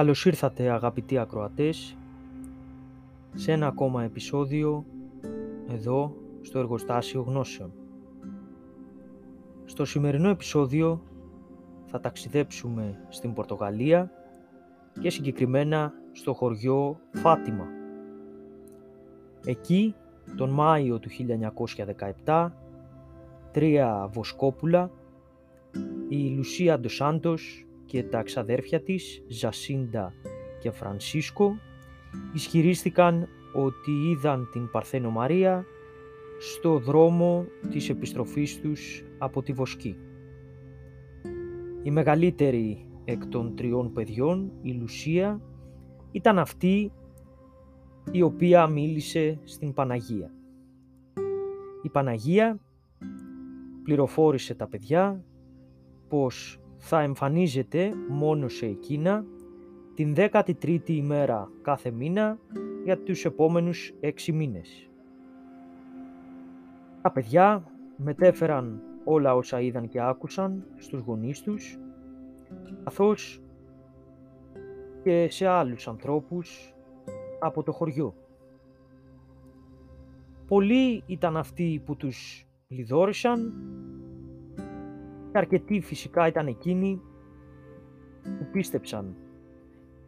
Καλώς ήρθατε αγαπητοί ακροατές σε ένα ακόμα επεισόδιο εδώ στο Εργοστάσιο Γνώσεων. Στο σημερινό επεισόδιο θα ταξιδέψουμε στην Πορτογαλία και συγκεκριμένα στο χωριό Φάτιμα. Εκεί τον Μάιο του 1917 τρία βοσκόπουλα, η Λουσία Ντοσάντος και τα ξαδέρφια της Ζασίντα και Φρανσίσκο ισχυρίστηκαν ότι είδαν την Παρθένο Μαρία στο δρόμο της επιστροφής τους από τη Βοσκή. Η μεγαλύτερη εκ των τριών παιδιών, η Λουσία, ήταν αυτή η οποία μίλησε στην Παναγία. Η Παναγία πληροφόρησε τα παιδιά πως θα εμφανίζεται μόνο σε εκείνα την 13η ημέρα κάθε μήνα για τους επόμενους έξι μήνες. Τα παιδιά μετέφεραν όλα όσα είδαν και άκουσαν στους γονείς τους, καθώς και σε άλλους ανθρώπους από το χωριό. Πολλοί ήταν αυτοί που τους λιδόρισαν και αρκετοί φυσικά ήταν εκείνοι που πίστεψαν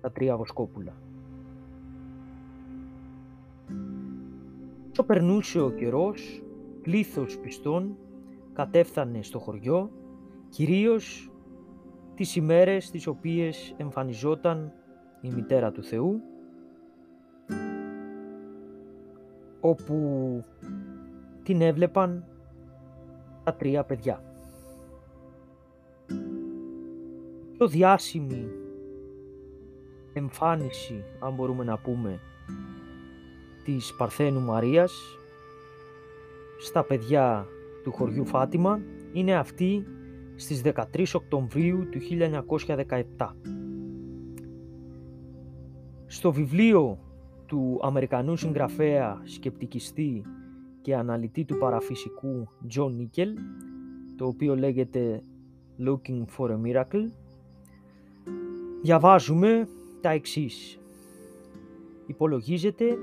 τα τρία βοσκόπουλα. Όσο περνούσε ο καιρός, πλήθος πιστών κατέφθανε στο χωριό, κυρίως τις ημέρες τις οποίες εμφανιζόταν η μητέρα του Θεού, όπου την έβλεπαν τα τρία παιδιά. Πιο διάσημη εμφάνιση, αν μπορούμε να πούμε, της Παρθένου Μαρίας στα παιδιά του χωριού Φάτιμα είναι αυτή στις 13 Οκτωβρίου του 1917. Στο βιβλίο του Αμερικανού συγγραφέα, σκεπτικιστή και αναλυτή του παραφυσικού John Nickel, το οποίο λέγεται Looking for a Miracle, διαβάζουμε τα εξής. Υπολογίζεται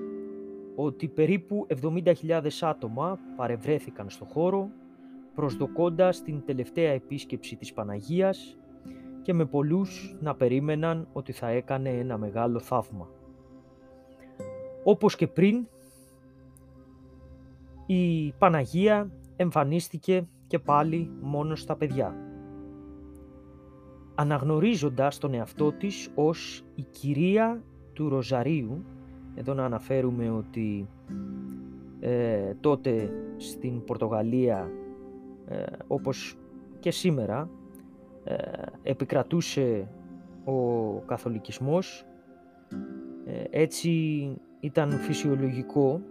ότι περίπου 70.000 άτομα παρευρέθηκαν στο χώρο προσδοκώντας την τελευταία επίσκεψη της Παναγίας και με πολλούς να περίμεναν ότι θα έκανε ένα μεγάλο θαύμα. Όπως και πριν, η Παναγία εμφανίστηκε και πάλι μόνο στα παιδιά αναγνωρίζοντας τον εαυτό της ως η κυρία του Ροζαρίου. Εδώ να αναφέρουμε ότι ε, τότε στην Πορτογαλία, ε, όπως και σήμερα, ε, επικρατούσε ο καθολικισμός. έτσι ήταν φυσιολογικό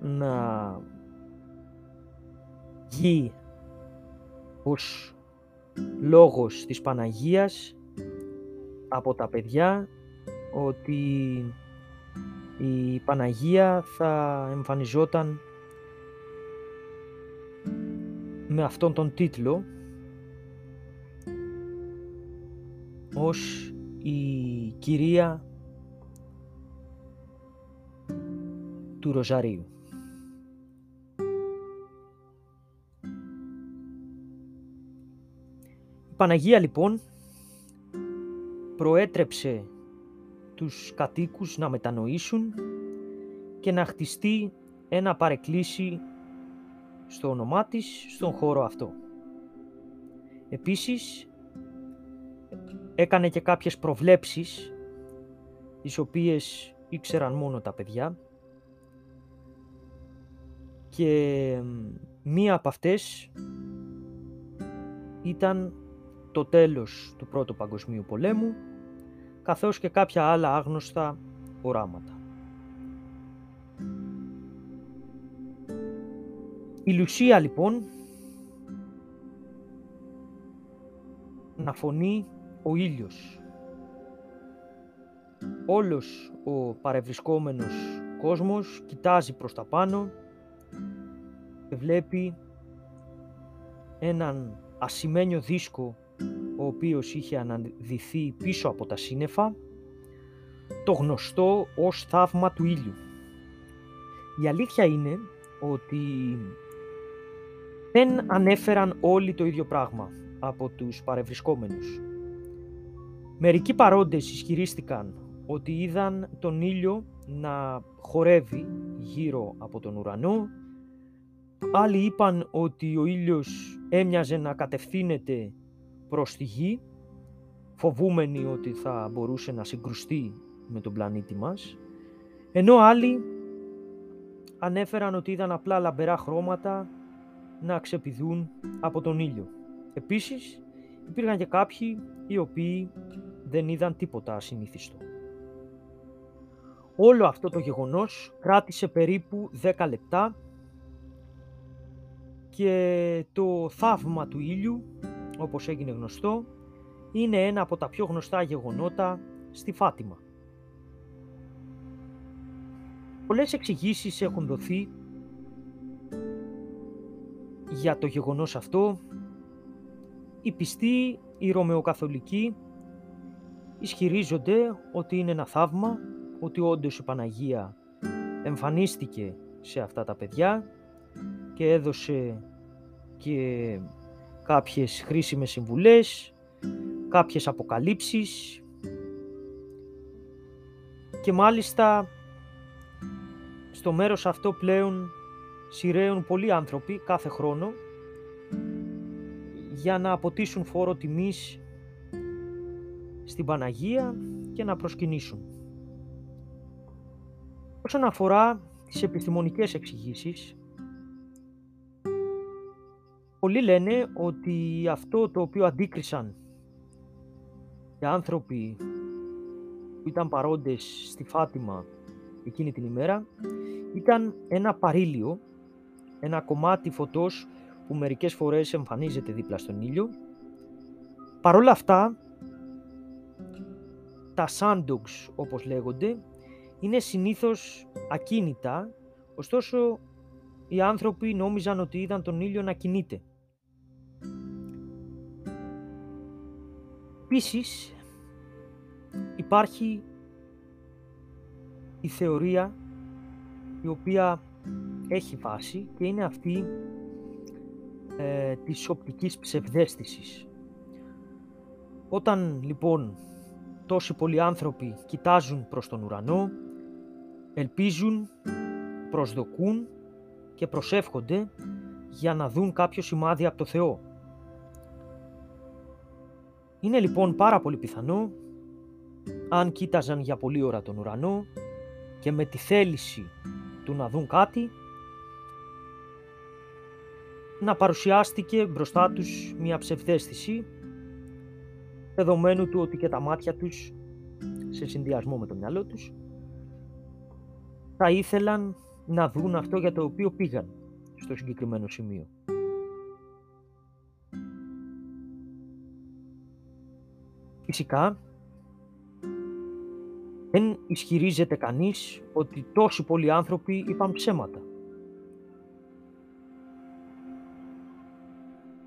να βγει ως λόγος της Παναγίας από τα παιδιά ότι η Παναγία θα εμφανιζόταν με αυτόν τον τίτλο ως η κυρία του Ροζαρίου. Παναγία λοιπόν προέτρεψε τους κατοίκους να μετανοήσουν και να χτιστεί ένα παρεκκλήσι στο όνομά της στον χώρο αυτό. Επίσης έκανε και κάποιες προβλέψεις τις οποίες ήξεραν μόνο τα παιδιά και μία από αυτές ήταν το τέλος του Πρώτου Παγκοσμίου Πολέμου, καθώς και κάποια άλλα άγνωστα οράματα. Η Λουσία λοιπόν να φωνεί ο ήλιος. Όλος ο παρευρισκόμενος κόσμος κοιτάζει προς τα πάνω και βλέπει έναν ασημένιο δίσκο ο οποίος είχε αναδυθεί πίσω από τα σύννεφα, το γνωστό ως θαύμα του ήλιου. Η αλήθεια είναι ότι δεν ανέφεραν όλοι το ίδιο πράγμα από τους παρευρισκόμενους. Μερικοί παρόντες ισχυρίστηκαν ότι είδαν τον ήλιο να χορεύει γύρω από τον ουρανό. Άλλοι είπαν ότι ο ήλιος έμοιαζε να κατευθύνεται προς τη γη, φοβούμενοι ότι θα μπορούσε να συγκρουστεί με τον πλανήτη μας. Ενώ άλλοι ανέφεραν ότι είδαν απλά λαμπερά χρώματα να ξεπηδούν από τον ήλιο. Επίσης υπήρχαν και κάποιοι οι οποίοι δεν είδαν τίποτα ασυνήθιστο. Όλο αυτό το γεγονός κράτησε περίπου 10 λεπτά και το θαύμα του ήλιου, όπως έγινε γνωστό, είναι ένα από τα πιο γνωστά γεγονότα στη Φάτιμα. Πολλές εξηγήσεις έχουν δοθεί για το γεγονός αυτό. Οι πιστοί, οι Ρωμαιοκαθολικοί, ισχυρίζονται ότι είναι ένα θαύμα, ότι όντως η Παναγία εμφανίστηκε σε αυτά τα παιδιά και έδωσε και κάποιες χρήσιμες συμβουλές, κάποιες αποκαλύψεις και μάλιστα στο μέρος αυτό πλέον σειραίουν πολλοί άνθρωποι κάθε χρόνο για να αποτίσουν φόρο τιμής στην Παναγία και να προσκυνήσουν. Όσον αφορά τις επιστημονικές εξηγήσεις, πολλοί λένε ότι αυτό το οποίο αντίκρισαν οι άνθρωποι που ήταν παρόντες στη Φάτιμα εκείνη την ημέρα ήταν ένα παρήλιο, ένα κομμάτι φωτός που μερικές φορές εμφανίζεται δίπλα στον ήλιο. Παρόλα αυτά, τα sandogs όπως λέγονται είναι συνήθως ακίνητα, ωστόσο οι άνθρωποι νόμιζαν ότι είδαν τον ήλιο να κινείται. Επίσης, υπάρχει η θεωρία η οποία έχει βάση και είναι αυτή ε, της οπτικής ψευδέστησης. Όταν λοιπόν τόσοι πολλοί άνθρωποι κοιτάζουν προς τον ουρανό, ελπίζουν, προσδοκούν και προσεύχονται για να δουν κάποιο σημάδι από το Θεό. Είναι λοιπόν πάρα πολύ πιθανό, αν κοίταζαν για πολλή ώρα τον ουρανό και με τη θέληση του να δουν κάτι, να παρουσιάστηκε μπροστά τους μια ψευδέστηση δεδομένου του ότι και τα μάτια τους, σε συνδυασμό με το μυαλό τους, θα ήθελαν να δουν αυτό για το οποίο πήγαν στο συγκεκριμένο σημείο. Φυσικά, δεν ισχυρίζεται κανείς ότι τόσοι πολλοί άνθρωποι είπαν ψέματα.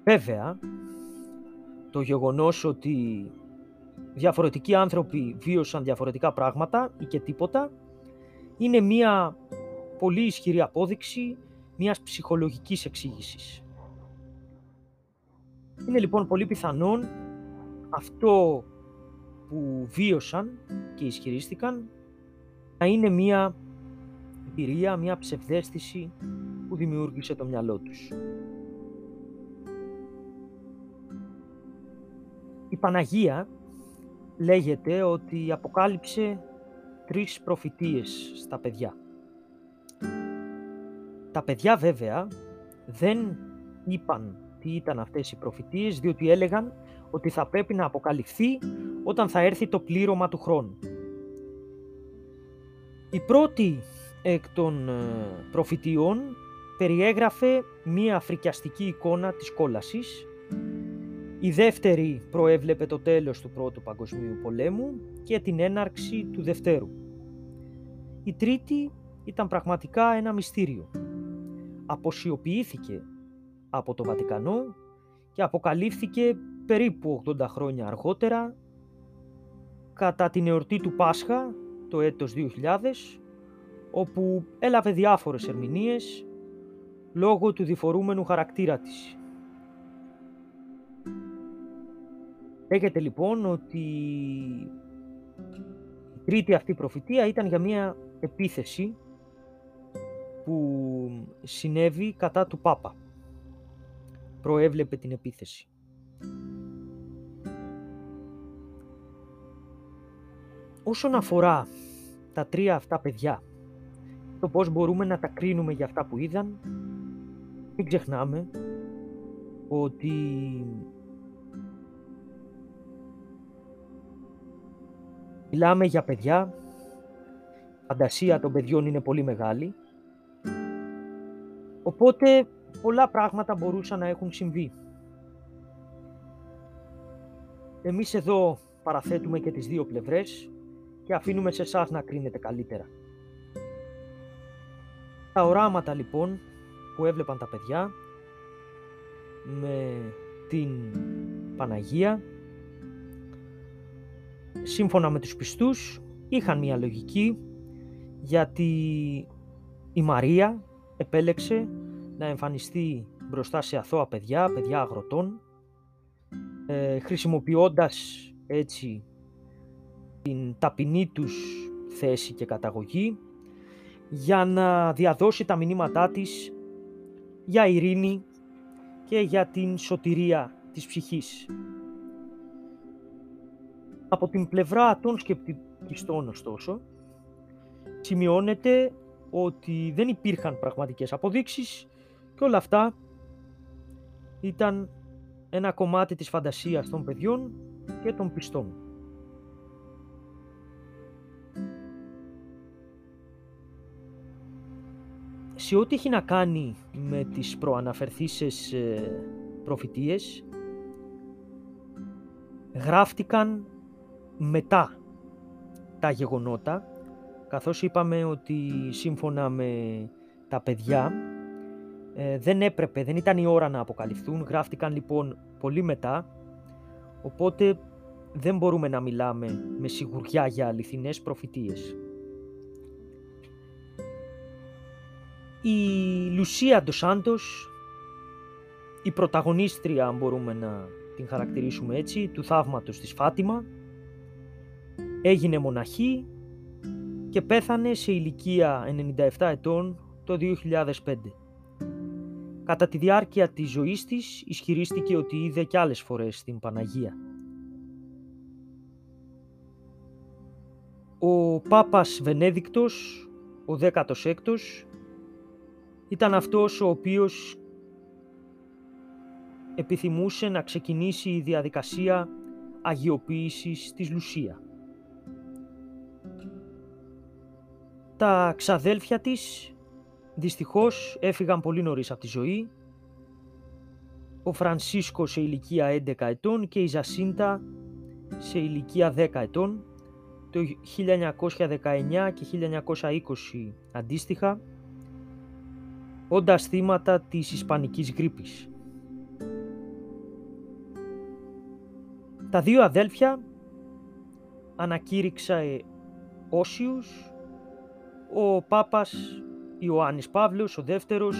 Βέβαια, το γεγονός ότι διαφορετικοί άνθρωποι βίωσαν διαφορετικά πράγματα ή και τίποτα είναι μια πολύ ισχυρή απόδειξη μιας ψυχολογικής εξήγησης. Είναι λοιπόν πολύ πιθανόν αυτό που βίωσαν και ισχυρίστηκαν να είναι μια εμπειρία, μια ψευδέστηση που δημιούργησε το μυαλό τους. Η Παναγία λέγεται ότι αποκάλυψε τρεις προφητείες στα παιδιά. Τα παιδιά βέβαια δεν είπαν τι ήταν αυτές οι προφητείες διότι έλεγαν ότι θα πρέπει να αποκαλυφθεί όταν θα έρθει το πλήρωμα του χρόνου. Η πρώτη εκ των ε, προφητείων περιέγραφε μία φρικιαστική εικόνα της κόλασης. Η δεύτερη προέβλεπε το τέλος του Πρώτου Παγκοσμίου Πολέμου και την έναρξη του Δευτέρου. Η τρίτη ήταν πραγματικά ένα μυστήριο. Αποσιοποιήθηκε από το Βατικανό και αποκαλύφθηκε περίπου 80 χρόνια αργότερα, κατά την εορτή του Πάσχα, το έτος 2000, όπου έλαβε διάφορες ερμηνείες λόγω του διφορούμενου χαρακτήρα της. Λέγεται λοιπόν ότι η τρίτη αυτή προφητεία ήταν για μια επίθεση που συνέβη κατά του Πάπα. Προέβλεπε την επίθεση. Όσον αφορά τα τρία αυτά παιδιά, το πώς μπορούμε να τα κρίνουμε για αυτά που είδαν, μην ξεχνάμε ότι μιλάμε για παιδιά, η φαντασία των παιδιών είναι πολύ μεγάλη, οπότε πολλά πράγματα μπορούσαν να έχουν συμβεί. Εμείς εδώ παραθέτουμε και τις δύο πλευρές και αφήνουμε σε εσάς να κρίνετε καλύτερα. Τα οράματα λοιπόν που έβλεπαν τα παιδιά με την Παναγία σύμφωνα με τους πιστούς είχαν μια λογική γιατί η Μαρία επέλεξε να εμφανιστεί μπροστά σε αθώα παιδιά, παιδιά αγροτών ε, χρησιμοποιώντας έτσι την ταπεινή τους θέση και καταγωγή για να διαδώσει τα μηνύματά της για ειρήνη και για την σωτηρία της ψυχής. Από την πλευρά των σκεπτικιστών ωστόσο, σημειώνεται ότι δεν υπήρχαν πραγματικές αποδείξεις και όλα αυτά ήταν ένα κομμάτι της φαντασίας των παιδιών και των πιστών. σε ό,τι έχει να κάνει με τις προαναφερθήσεις ε, προφητείες γράφτηκαν μετά τα γεγονότα καθώς είπαμε ότι σύμφωνα με τα παιδιά ε, δεν έπρεπε, δεν ήταν η ώρα να αποκαλυφθούν γράφτηκαν λοιπόν πολύ μετά οπότε δεν μπορούμε να μιλάμε με σιγουριά για αληθινές προφητείες. Η Λουσία Ντοσάντος, η πρωταγωνίστρια αν μπορούμε να την χαρακτηρίσουμε έτσι, του θαύματος της Φάτιμα, έγινε μοναχή και πέθανε σε ηλικία 97 ετών το 2005. Κατά τη διάρκεια της ζωής της ισχυρίστηκε ότι είδε κι άλλες φορές την Παναγία. Ο Πάπας Βενέδικτος, ο 16ος, ήταν αυτός ο οποίος επιθυμούσε να ξεκινήσει η διαδικασία αγιοποίησης της Λουσία. Τα ξαδέλφια της δυστυχώς έφυγαν πολύ νωρίς από τη ζωή. Ο Φρανσίσκο σε ηλικία 11 ετών και η Ζασίντα σε ηλικία 10 ετών το 1919 και 1920 αντίστοιχα όντας θύματα της Ισπανικής γρήπης. Τα δύο αδέλφια ανακήρυξε όσιους ο Πάπας Ιωάννης Παύλος ο δεύτερος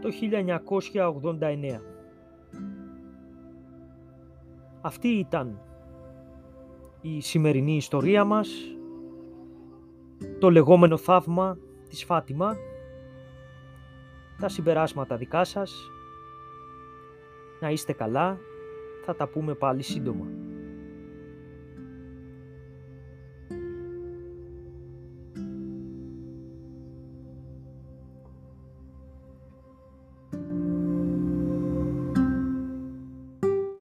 το 1989. Αυτή ήταν η σημερινή ιστορία μας, το λεγόμενο θαύμα της Φάτιμα τα συμπεράσματα δικά σας. Να είστε καλά, θα τα πούμε πάλι σύντομα.